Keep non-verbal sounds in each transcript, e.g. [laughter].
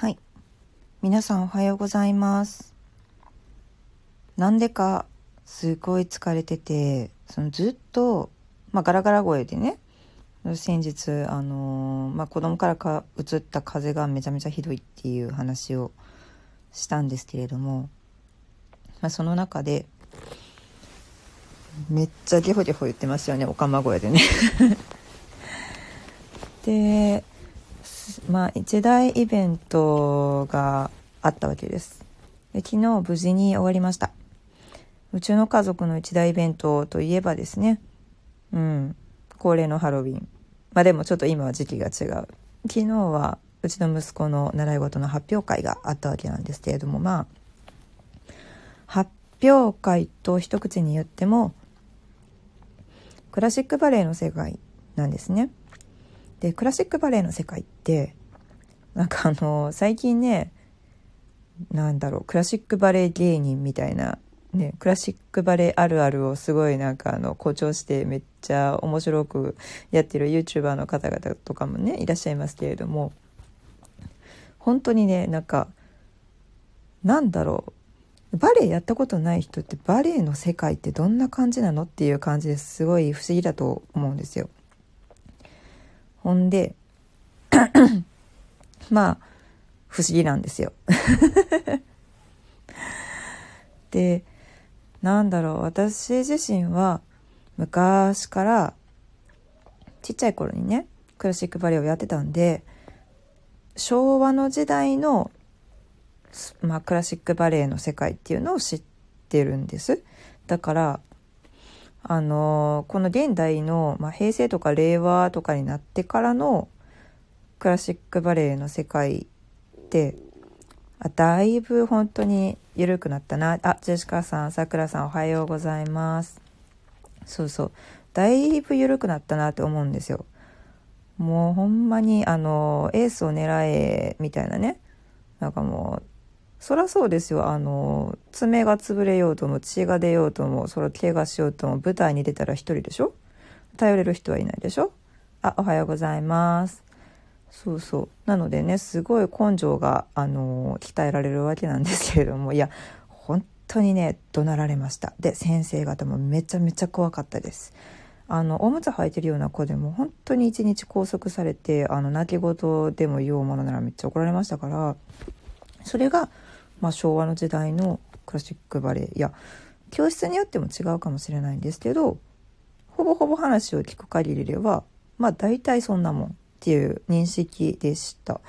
はい。皆さんおはようございます。なんでか、すごい疲れてて、そのずっと、まあ、ガラガラ声でね、先日、あのーまあ、子供からか移った風がめちゃめちゃひどいっていう話をしたんですけれども、まあ、その中で、めっちゃゲホゲホ言ってますよね、おかま声でね。[laughs] で、まあ、一大イベントがあったわけです。で昨日無事に終わりました。うちの家族の一大イベントといえばですね、うん、恒例のハロウィン。まあでもちょっと今は時期が違う。昨日はうちの息子の習い事の発表会があったわけなんですけれども、まあ、発表会と一口に言っても、クラシックバレエの世界なんですね。でクラシックバレエの世界ってなんかあの最近ねなんだろうクラシックバレエ芸人みたいな、ね、クラシックバレエあるあるをすごいなんかあの誇張してめっちゃ面白くやってる YouTuber の方々とかもねいらっしゃいますけれども本当にねなんかなんだろうバレエやったことない人ってバレエの世界ってどんな感じなのっていう感じですごい不思議だと思うんですよ。ほんで [coughs] まあ不思議なんですよ。[laughs] でなんだろう私自身は昔からちっちゃい頃にねクラシックバレエをやってたんで昭和の時代の、まあ、クラシックバレエの世界っていうのを知ってるんです。だからあのこの現代の、まあ、平成とか令和とかになってからのクラシックバレエの世界ってあだいぶ本当に緩くなったな。あジェシカさんさくらさんおはようございます。そうそう。だいぶ緩くなったなって思うんですよ。もうほんまにあのエースを狙えみたいなね。なんかもうそらそうですよ。あの、爪が潰れようとも、血が出ようとも、それ怪我しようとも、舞台に出たら一人でしょ？頼れる人はいないでしょ？あ、おはようございます。そうそう。なのでね、すごい根性が、あの、鍛えられるわけなんですけれども、いや、本当にね、怒鳴られました。で、先生方もめちゃめちゃ怖かったです。あの、おむつ履いてるような子でも、本当に一日拘束されて、あの、泣き言でも言おうものならめっちゃ怒られましたから、それが、まあ、昭和の時代のクラシックバレエいや教室によっても違うかもしれないんですけどほぼほぼ話を聞く限りではまあ大体そんなもんっていう認識でした。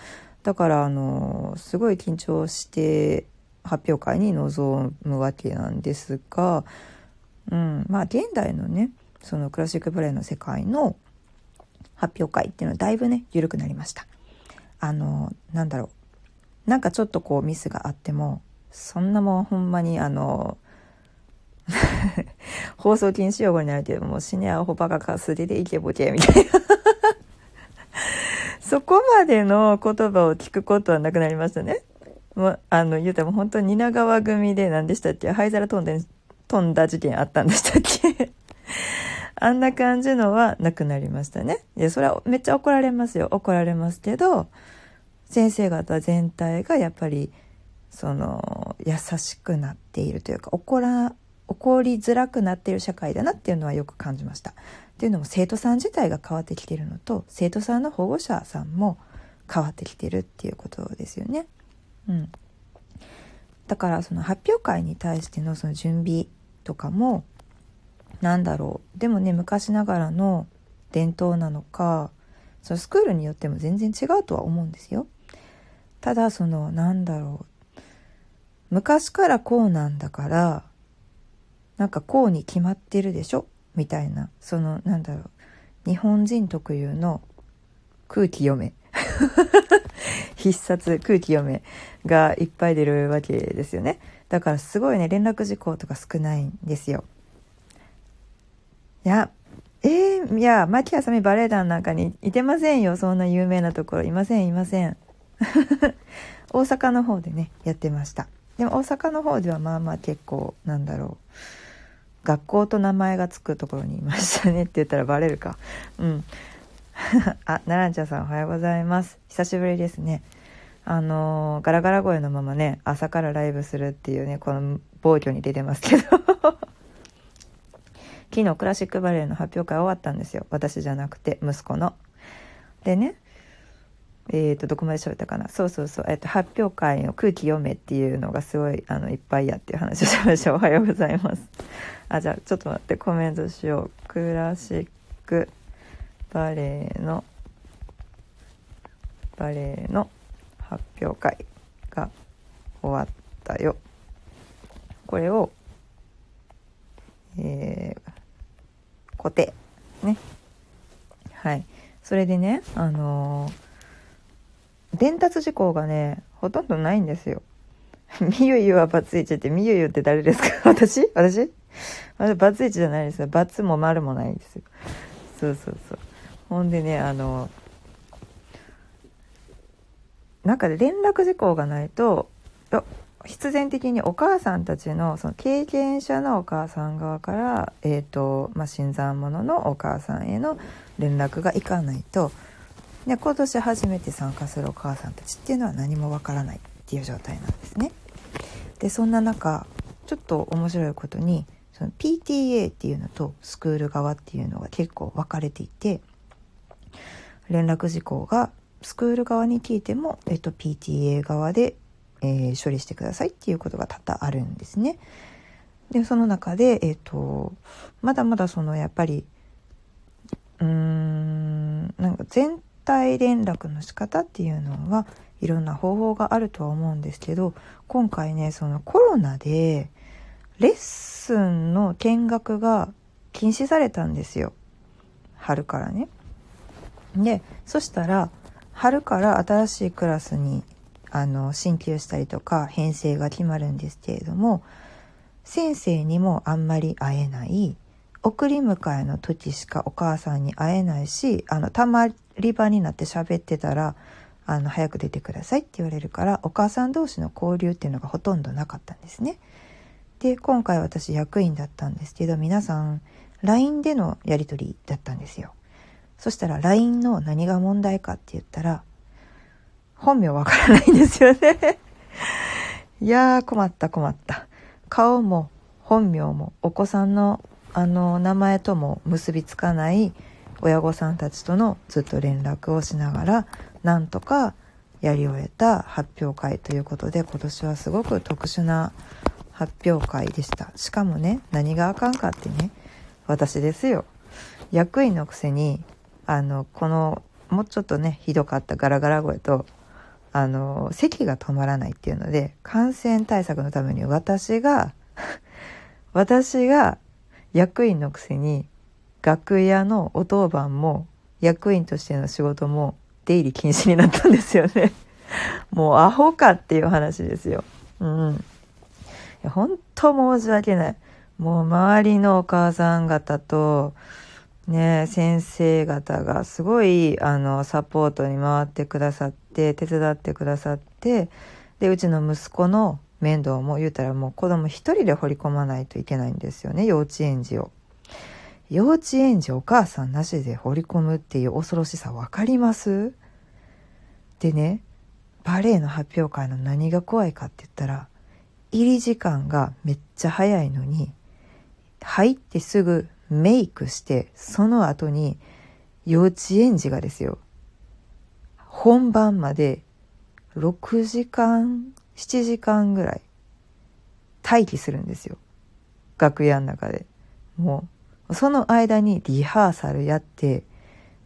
だからあのすごい緊張して発表会に臨むわけなんですが、うん、まあ現代のねそのクラシックバレエの世界の発表会っていうのはだいぶね緩くなりました。あのなんだろう。なんかちょっとこうミスがあってもそんなもんほんまにあの [laughs] 放送禁止用語になるけどもう死ねアホバカか素手でイケボケみたいな [laughs] そこまでの言葉を聞くことはなくなりましたね。もうあの言うても本当に蜷川組で何でしたっけ？灰皿飛んで飛んだ事件あったんでしたっけ？[laughs] あんな感じのはなくなりましたね。いやそれはめっちゃ怒られますよ怒られますけど先生方全体がやっぱりその優しくなっているというか怒ら怒りづらくなっている社会だなっていうのはよく感じました。っていうのも生徒さん自体が変わってきてるのと生徒さんの保護者さんも変わってきてるっていうことですよね。うん、だからその発表会に対してのその準備とかもなんだろうでもね昔ながらの伝統なのかそのスクールによっても全然違うとは思うんですよ。ただそのなんだろう。昔からこうなんだからなんかこうに決まってるでしょ？みたいな。そのなんだろう。日本人特有の空気読め。[laughs] 必殺空気読めがいっぱい出るわけですよね。だからすごいね連絡事項とか少ないんですよ。いやえー、いや牧あさみバレエ団なんかにいてませんよ。そんな有名なところ。いませんいません。[laughs] 大阪の方でねやってました。でも大阪の方ではまあまあ結構なんだろう学校と名前がつくところにいましたねって言ったらバレるか。うん。[laughs] あナランチャさんおはようございます。久しぶりですね。あのー、ガラガラ声のままね朝からライブするっていうねこの暴挙に出てますけど。[laughs] 昨日クラシックバレエの発表会終わったんですよ。私じゃなくて息子の。でねえーと、どこまで喋ったかな？そうそうそう、えーと、発表会の空気読めっていうのがすごいあのいっぱいやっていう話をしましょう。[laughs] おはようございます。あじゃあちょっと待ってコメントしよう。クラシックバレエのバレエの発表会が終わったよ。これをえー、固定。ね。はい。それでねあのー、伝達事項がねほとんどないんですよ。[laughs] みゆゆはバツイチってみゆゆって誰ですか？[laughs] 私？私？私バツイチじゃないですよ。バツも丸もないですよ。そうそうそう。ほんでねあのなんか連絡事項がないと必然的にお母さんたちのその経験者のお母さん側から、えーとまあ、新参者のお母さんへの連絡がいかないとで今年初めて参加するお母さんたちっていうのは何もわからないっていう状態なんですね。でそんな中ちょっと面白いことにその PTA っていうのとスクール側っていうのが結構分かれていて連絡事項がスクール側に聞いても、えっと、PTA 側でえー、処理してくださいっていうことが多々あるんですね。でその中で、えーと、まだまだそのやっぱりうーんなんか全体連絡の仕方っていうのはいろんな方法があるとは思うんですけど今回ねそのコロナでレッスンの見学が禁止されたんですよ春からね。でそしたら春から新しいクラスにあの進級したりとか編成が決まるんですけれども先生にもあんまり会えない送り迎えの時しかお母さんに会えないしあのたまり場になって喋ってたらあの早く出てくださいって言われるからお母さん同士の交流っていうのがほとんどなかったんですね。で今回私役員だったんですけど皆さん LINE でのやり取りだったんですよ。そしたら LINE の何が問題かって言ったら本名わからないんですよね [laughs] いやー困った困った。顔も本名もお子さんのあの名前とも結びつかない親御さんたちとのずっと連絡をしながらなんとかやり終えた発表会ということで今年はすごく特殊な発表会でした。しかもね何があかんかってね私ですよ。役員のくせにあのこのもうちょっとねひどかったガラガラ声とあの咳が止まらないっていうので感染対策のために私が [laughs] 私が役員のくせに楽屋のお当番も役員としての仕事も出入り禁止になったんですよね [laughs] もうアホかっていう話ですよ。うん。いや本当申し訳ない。もう周りのお母さん方と、ね、先生方がすごいあのサポートに回ってくださって手伝ってくださってでうちの息子の面倒も言うたらもう子供一人で掘り込まないといけないんですよね幼稚園児を。幼稚園児お母さんなしで掘り込むっていう恐ろしさ分かります？でねバレエの発表会の何が怖いかって言ったら入り時間がめっちゃ早いのに入ってすぐメイクしてその後に幼稚園児がですよ本番まで6時間7時間ぐらい待機するんですよ。楽屋の中で。もうその間にリハーサルやって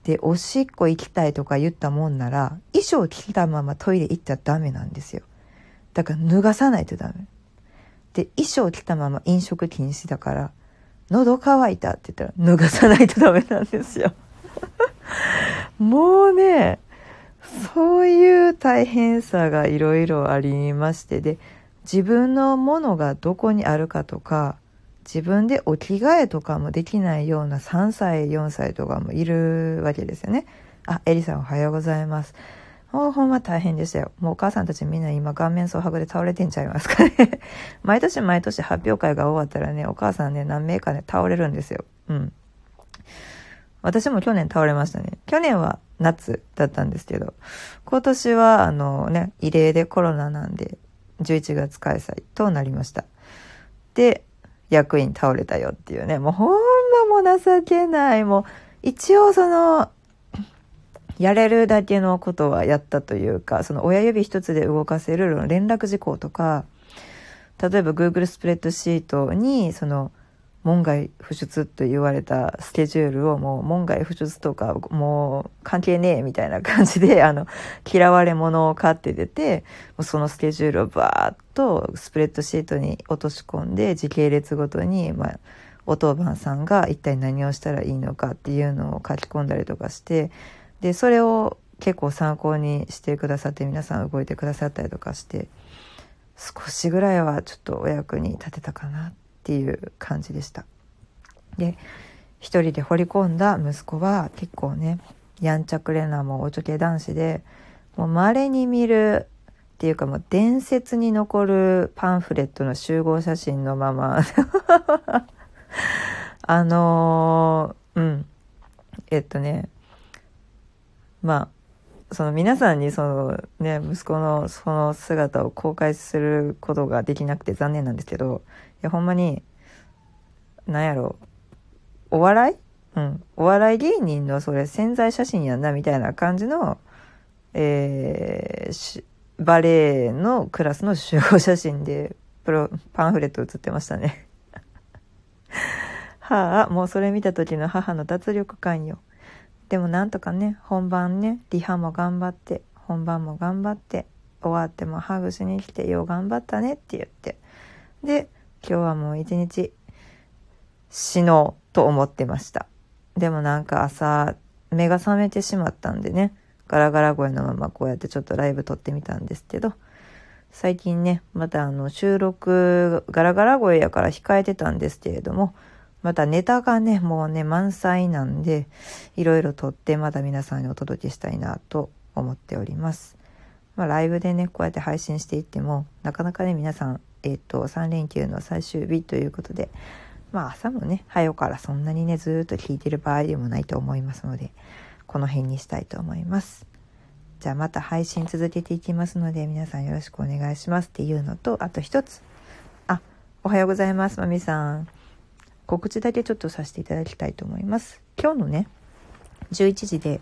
でおしっこ行きたいとか言ったもんなら衣装着たままトイレ行ったらダメなんですよ。だから脱がさないとダメ。で衣装着たまま飲食禁止だから喉乾いたって言ったら脱がさないとダメなんですよ。[laughs] もうね、そういう大変さがいろいろありましてで、自分のものがどこにあるかとか、自分でお着替えとかもできないような3歳、4歳とかもいるわけですよね。あ、エリさんおはようございます。もうほんま大変でしたよ。もうお母さんたちみんな今顔面蒼白で倒れてんちゃいますかね。[laughs] 毎年毎年発表会が終わったらね、お母さんね、何名かね、倒れるんですよ。うん。私も去年倒れましたね。去年は夏だったんですけど、今年はあのね、異例でコロナなんで、11月開催となりました。で、役員倒れたよっていうね、もうほんまも情けない。もう、一応その、やれるだけのことはやったというか、その親指一つで動かせる連絡事項とか、例えば Google スプレッドシートに、その、門外不出と言われたスケジュールをもう門外不出とかもう関係ねえみたいな感じで [laughs] あの嫌われ者を買って出てそのスケジュールをバーッとスプレッドシートに落とし込んで時系列ごとに、まあ、お当番さんが一体何をしたらいいのかっていうのを書き込んだりとかしてでそれを結構参考にしてくださって皆さん動いてくださったりとかして少しぐらいはちょっとお役に立てたかなって。っていう感じでした。で一人で掘り込んだ息子は結構ねやんちゃくれなもうおちょけ男子でもう稀に見るっていうかもう伝説に残るパンフレットの集合写真のまま [laughs] あのー、うんえっとねまあその皆さんにそのね息子のその姿を公開することができなくて残念なんですけどや、ほんまに、なんやろ、お笑い？うん。お笑い芸人のそれ潜在写真やんな、みたいな感じの、えー、バレエのクラスの集合写真で、プロ、パンフレット写ってましたね。[laughs] はあ、もうそれ見た時の母の脱力感よ。でもなんとかね、本番ね、リハも頑張って、本番も頑張って、終わってもハグしに来て、よう頑張ったねって言って。で、今日はもう一日死のうと思ってました。でもなんか朝目が覚めてしまったんでね、ガラガラ声のままこうやってちょっとライブ撮ってみたんですけど、最近ね、またあの収録ガラガラ声やから控えてたんですけれども、またネタがね、もうね、満載なんで、いろいろ撮ってまた皆さんにお届けしたいなと思っております。まあ、ライブでね、こうやって配信していっても、なかなかね、皆さんえっ、ー、と、3連休の最終日ということで、まあ朝もね、早うからそんなにね、ずっと聞いてる場合でもないと思いますので、この辺にしたいと思います。じゃあまた配信続けていきますので、皆さんよろしくお願いしますっていうのと、あと一つ。あ、おはようございます、まみさん。告知だけちょっとさせていただきたいと思います。今日のね、11時で、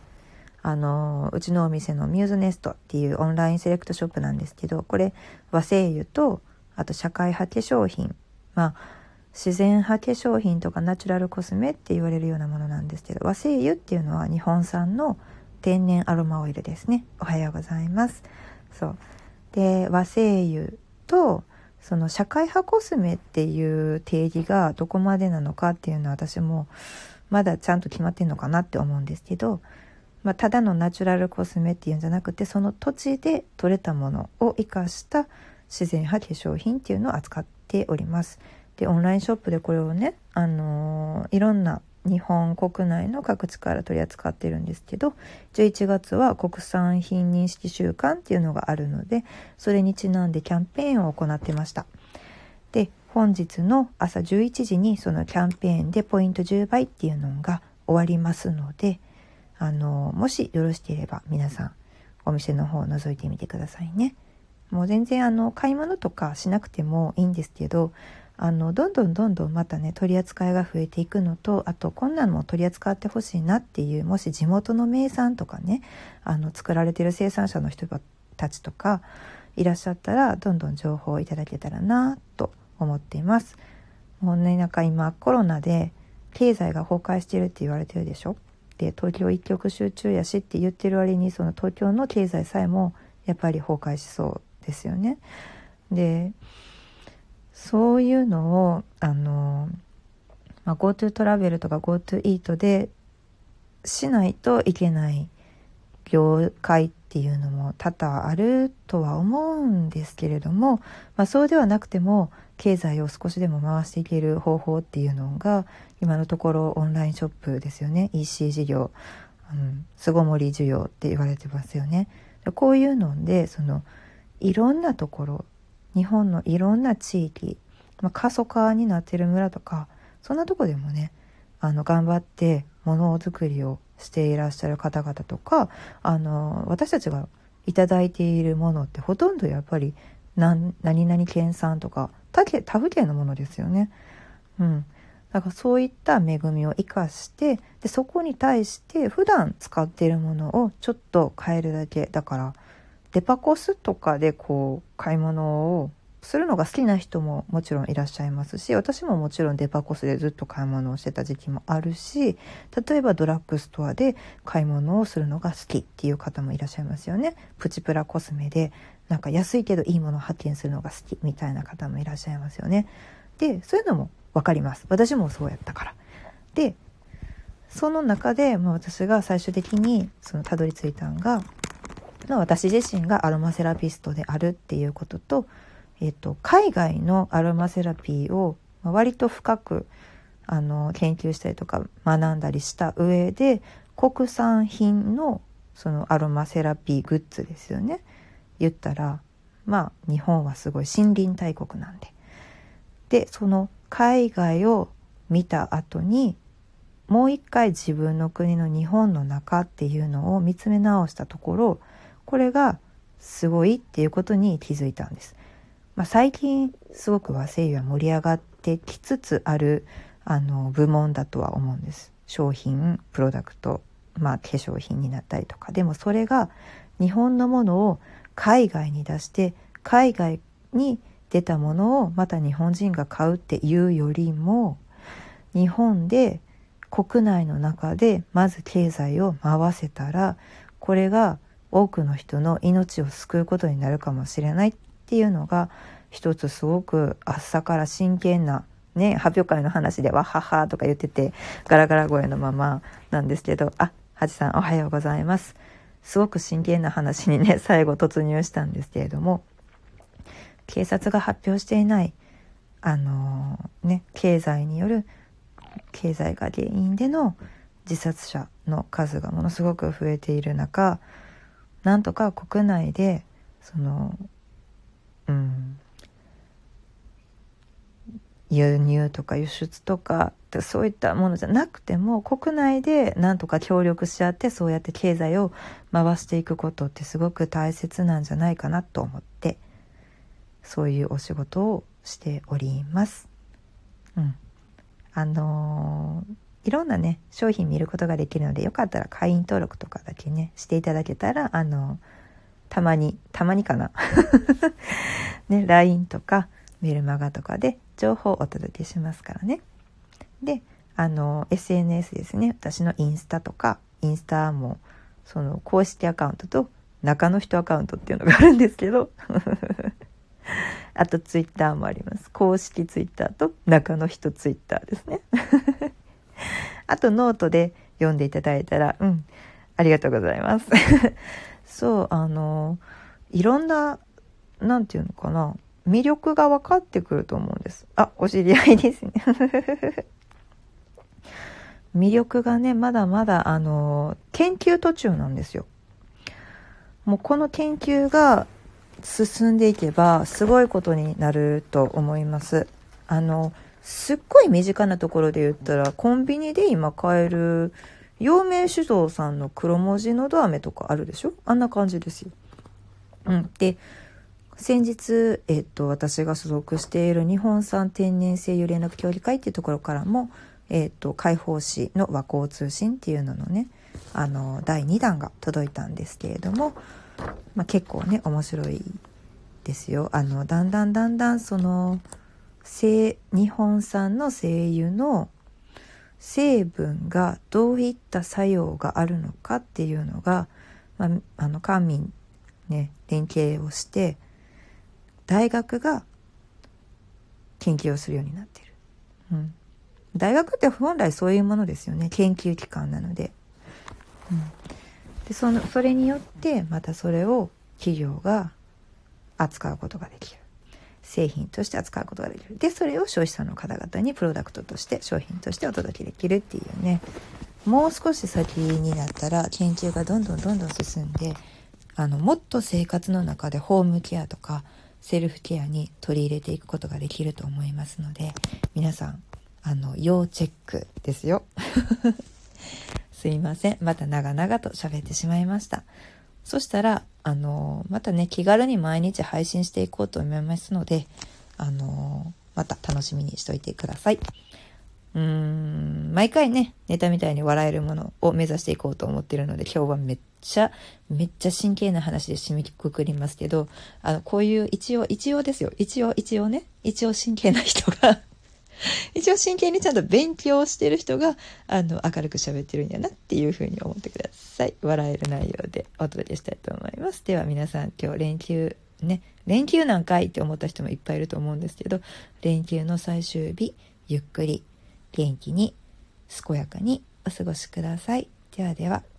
あのうちのお店のミューズネストっていうオンラインセレクトショップなんですけど、これ和製油とあと社会派化粧品。まあ、自然派化粧品とかナチュラルコスメって言われるようなものなんですけど、和製油っていうのは日本産の天然アロマオイルですね。おはようございます。そう。で、和製油と、その社会派コスメっていう定義がどこまでなのかっていうのは私もまだちゃんと決まってんのかなって思うんですけど、まあ、ただのナチュラルコスメっていうんじゃなくてその土地で採れたものを生かした自然派化粧品っていうのを扱っております。でオンラインショップでこれをね、あのー、いろんな日本国内の各地から取り扱ってるんですけど11月は国産品認識週間っていうのがあるのでそれにちなんでキャンペーンを行ってましたで本日の朝11時にそのキャンペーンでポイント10倍っていうのが終わりますのであのもしよろしければ皆さんお店の方を覗いてみてくださいね。もう全然あの買い物とかしなくてもいいんですけどあのどんどんどんどんまたね取り扱いが増えていくのとあとこんなのも取り扱ってほしいなっていうもし地元の名産とかねあの作られてる生産者の人たちとかいらっしゃったらどんどん情報をいただけたらなと思っています。もうねなんか今コロナで経済が崩壊してるって言われてるでしょ？で東京一極集中やしって言ってる割にその東京の経済さえもやっぱり崩壊しそうですよね。でそういうのをあの、まあ、GoTo トラベルとか GoTo イートでしないといけない業界っていうのも多々あるとは思うんですけれども、まあ、そうではなくても経済を少しでも回していける方法っていうのが今のところオンラインショップですよね EC 事業巣ごもり需要って言われてますよね。こういうのでそのいろんなところ日本のいろんな地域、まあ、過疎化になってる村とかそんなとこでもねあの頑張ってものづくりをしていらっしゃる方々とかあの私たちが頂いているものってほとんどやっぱり何々県産とか他他府県のものですよね。うん、だからそういった恵みを生かしてでそこに対して普段使っているものをちょっと変えるだけだからデパコスとかでこう買い物をするのが好きな人ももちろんいらっしゃいますし私ももちろんデパコスでずっと買い物をしてた時期もあるし例えばドラッグストアで買い物をするのが好きっていう方もいらっしゃいますよね。プチプラコスメでなんか安いけどいいものを発見するのが好きみたいな方もいらっしゃいますよね。でそういうのも分かります。私もそうやったから。でその中で、まあ、私が最終的にそのたどり着いたんが私自身がアロマセラピストであるっていうこととえっと、海外のアロマセラピーを割と深くあの研究したりとか学んだりした上で国産品のそのアロマセラピーグッズですよね。言ったらまあ日本はすごい森林大国なんで。でその海外を見た後にもう一回自分の国の日本の中っていうのを見つめ直したところこれがすごいっていうことに気づいたんです。まあ、最近すごく和製油は盛り上がってきつつあるあの部門だとは思うんです商品プロダクト、まあ、化粧品になったりとかでもそれが日本のものを海外に出して海外に出たものをまた日本人が買うっていうよりも日本で国内の中でまず経済を回せたらこれが多くの人の命を救うことになるかもしれないっていうのが一つすごく朝から真剣なね発表会の話では「はは」とか言っててガラガラ声のままなんですけどあはじさんおはようございます。すごく真剣な話にね最後突入したんですけれども警察が発表していないあのー、ね経済による経済が原因での自殺者の数がものすごく増えている中なんとか国内でそのうん輸入とか輸出とかそういったものじゃなくても国内でなんとか協力し合ってそうやって経済を回していくことってすごく大切なんじゃないかなと思ってそういうお仕事をしております。うん、あのー、いろんなね商品見ることができるのでよかったら会員登録とかだけねしていただけたらあのたまに、たまにかな。[laughs] ね、LINE とかメルマガとかで情報をお届けしますからね。で、あの、SNS ですね。私のインスタとか、インスタも、その公式アカウントと中の人アカウントっていうのがあるんですけど、[laughs] あとツイッターもあります。公式ツイッターと中の人ツイッターですね。[laughs] [laughs] あとノートで読んでいただいたら、うん、ありがとうございます。[laughs] そうあのいろんな何て言うのかな魅力が分かってくると思うんです。あお知り合いですね。[laughs] 魅力がねまだまだあの研究途中なんですよ。もうこの研究が進んでいけばすごいことになると思います。あのすっごい身近なところで言ったらコンビニで今買える陽明酒造さんの黒文字のど飴とかあるでしょ？あんな感じですよ。うん。で、先日、えっと、私が所属している日本産天然声優連絡協議会っていうところからも、えっと、解放誌の和光通信っていうののね、あの、第2弾が届いたんですけれども、まあ、結構ね、面白いですよ。あの、だんだんだんだんその、日本産の声優の成分がどういった作用があるのかっていうのが、まあ、あの官民ね連携をして大学が研究をするようになってる、うん、大学って本来そういうものですよね。研究機関なので,、うん、でそのそれによってまたそれを企業が扱うことができる。製品として扱うことができるでそれを消費者の方々にプロダクトとして商品としてお届けできるっていうねもう少し先になったら研究がどんどんどんどん進んであのもっと生活の中でホームケアとかセルフケアに取り入れていくことができると思いますので皆さんあの要チェックですよ [laughs] すいません。また長々と喋ってしまいました。そしたら、あのまたね、気軽に毎日配信していこうと思いますので、あのまた楽しみにしといてください。うーん、毎回ね、ネタみたいに笑えるものを目指していこうと思ってるので、今日はめっちゃ、めっちゃ真剣な話で締めくくりますけど、あの、こういう一応、一応ですよ。一応、一応ね、一応真剣な人が [laughs] 一応真剣にちゃんと勉強してる人が、あの、明るく喋ってるんやなっていうふうに思ってください。笑える内容でお届けしたいと思います。では皆さん今日連休、ね、連休なんかいって思った人もいっぱいいると思うんですけど、連休の最終日、ゆっくり、元気に、健やかにお過ごしください。ではでは。